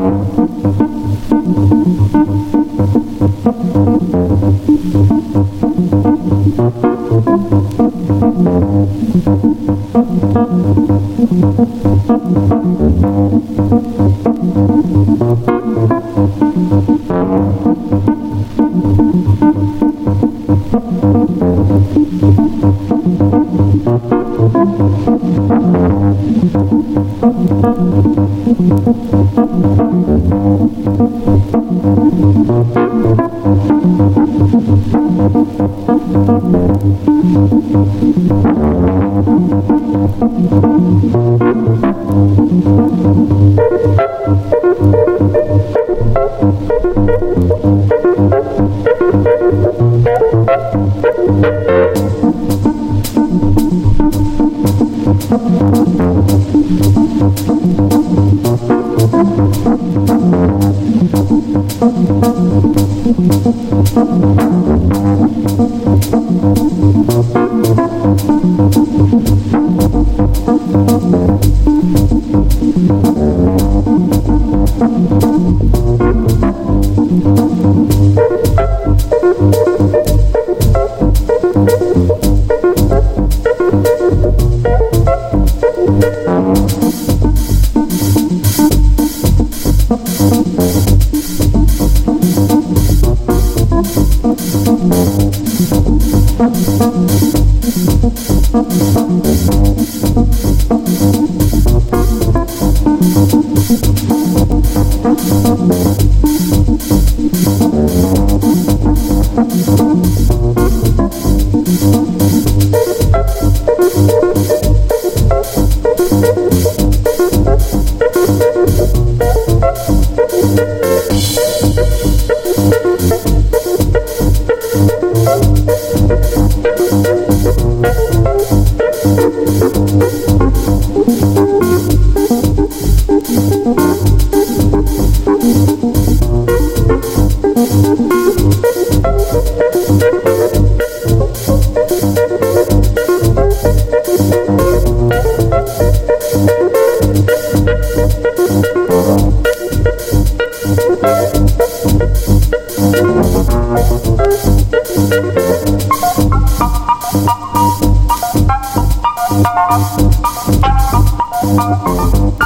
Thank Música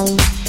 Anytime.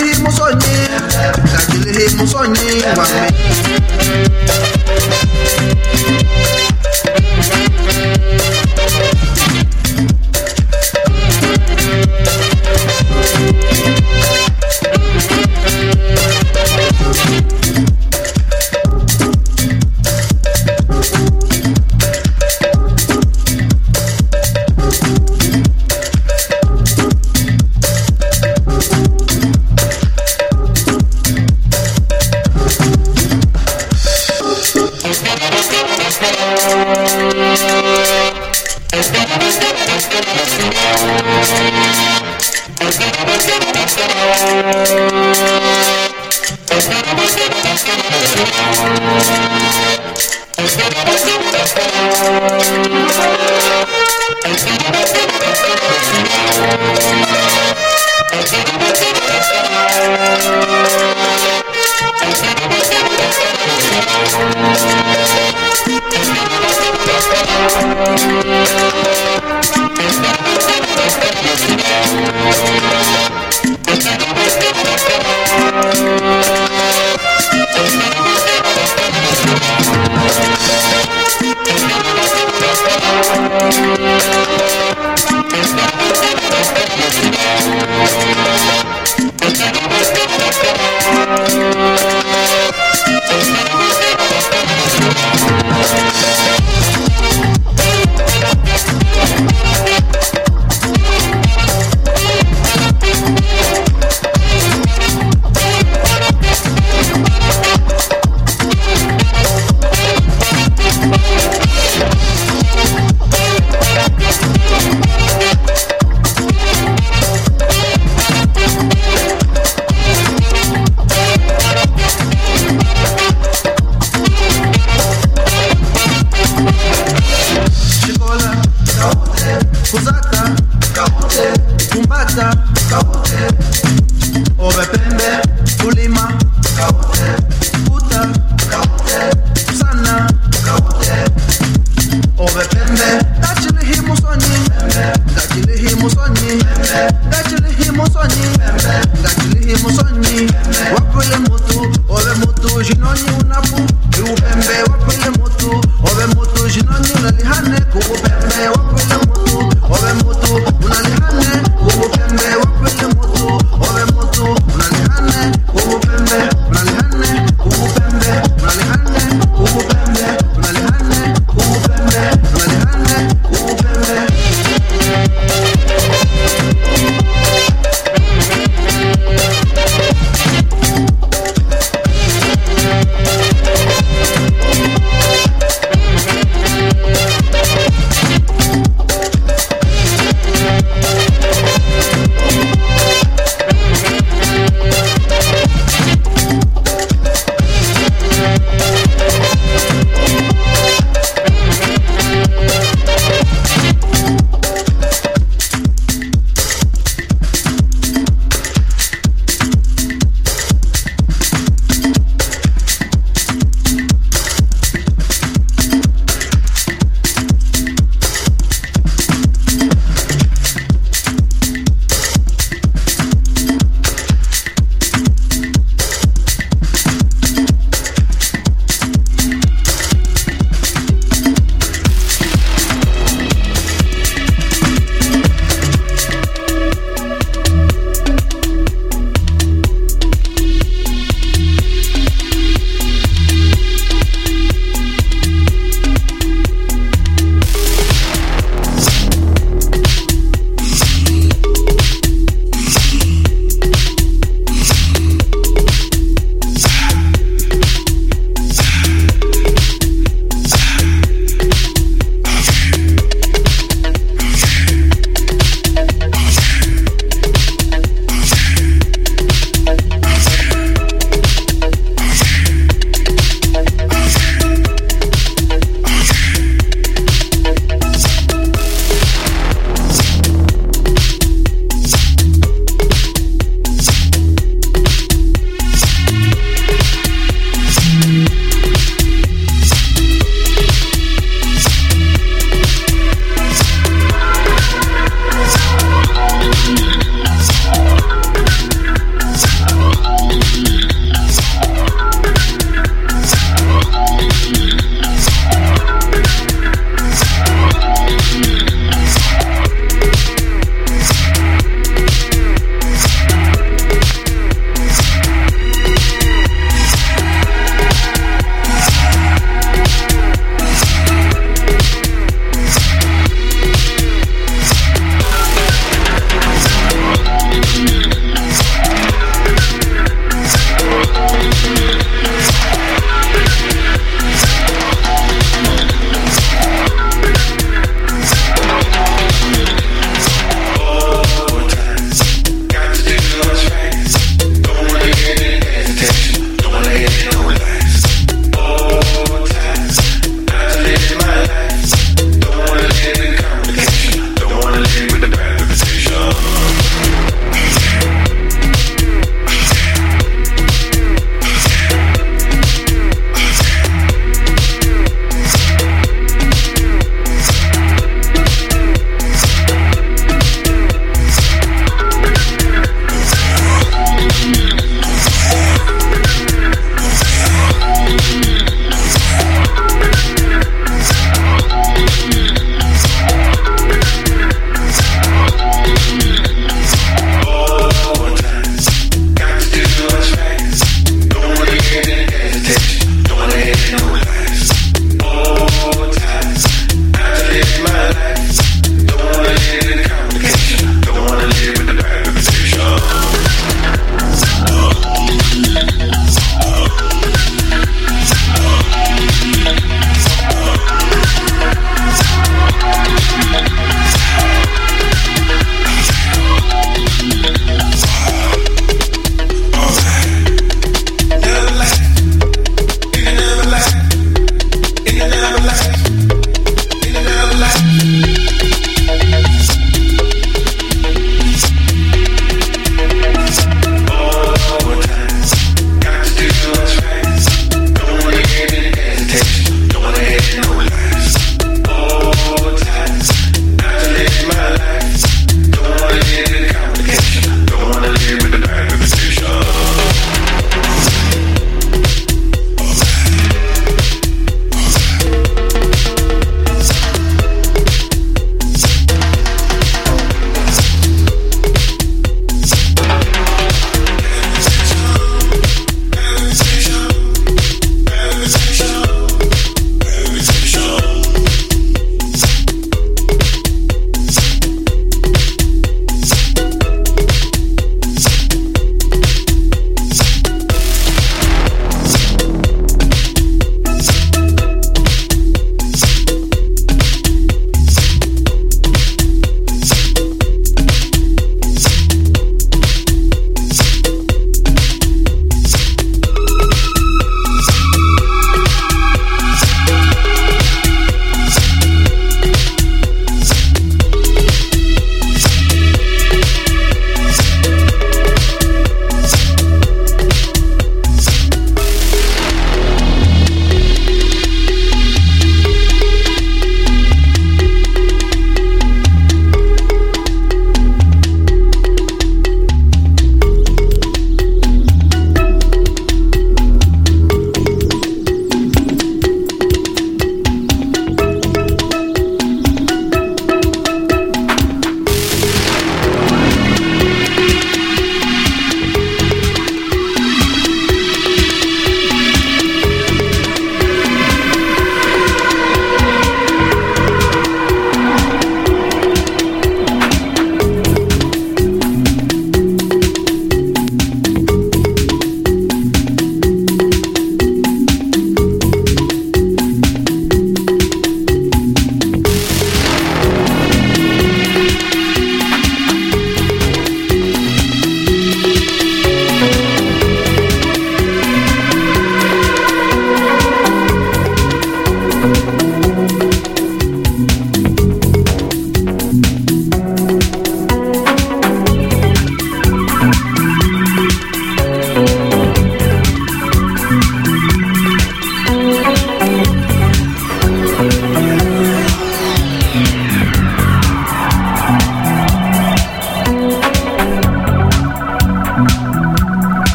lilihi musonye la lilihi musonye wa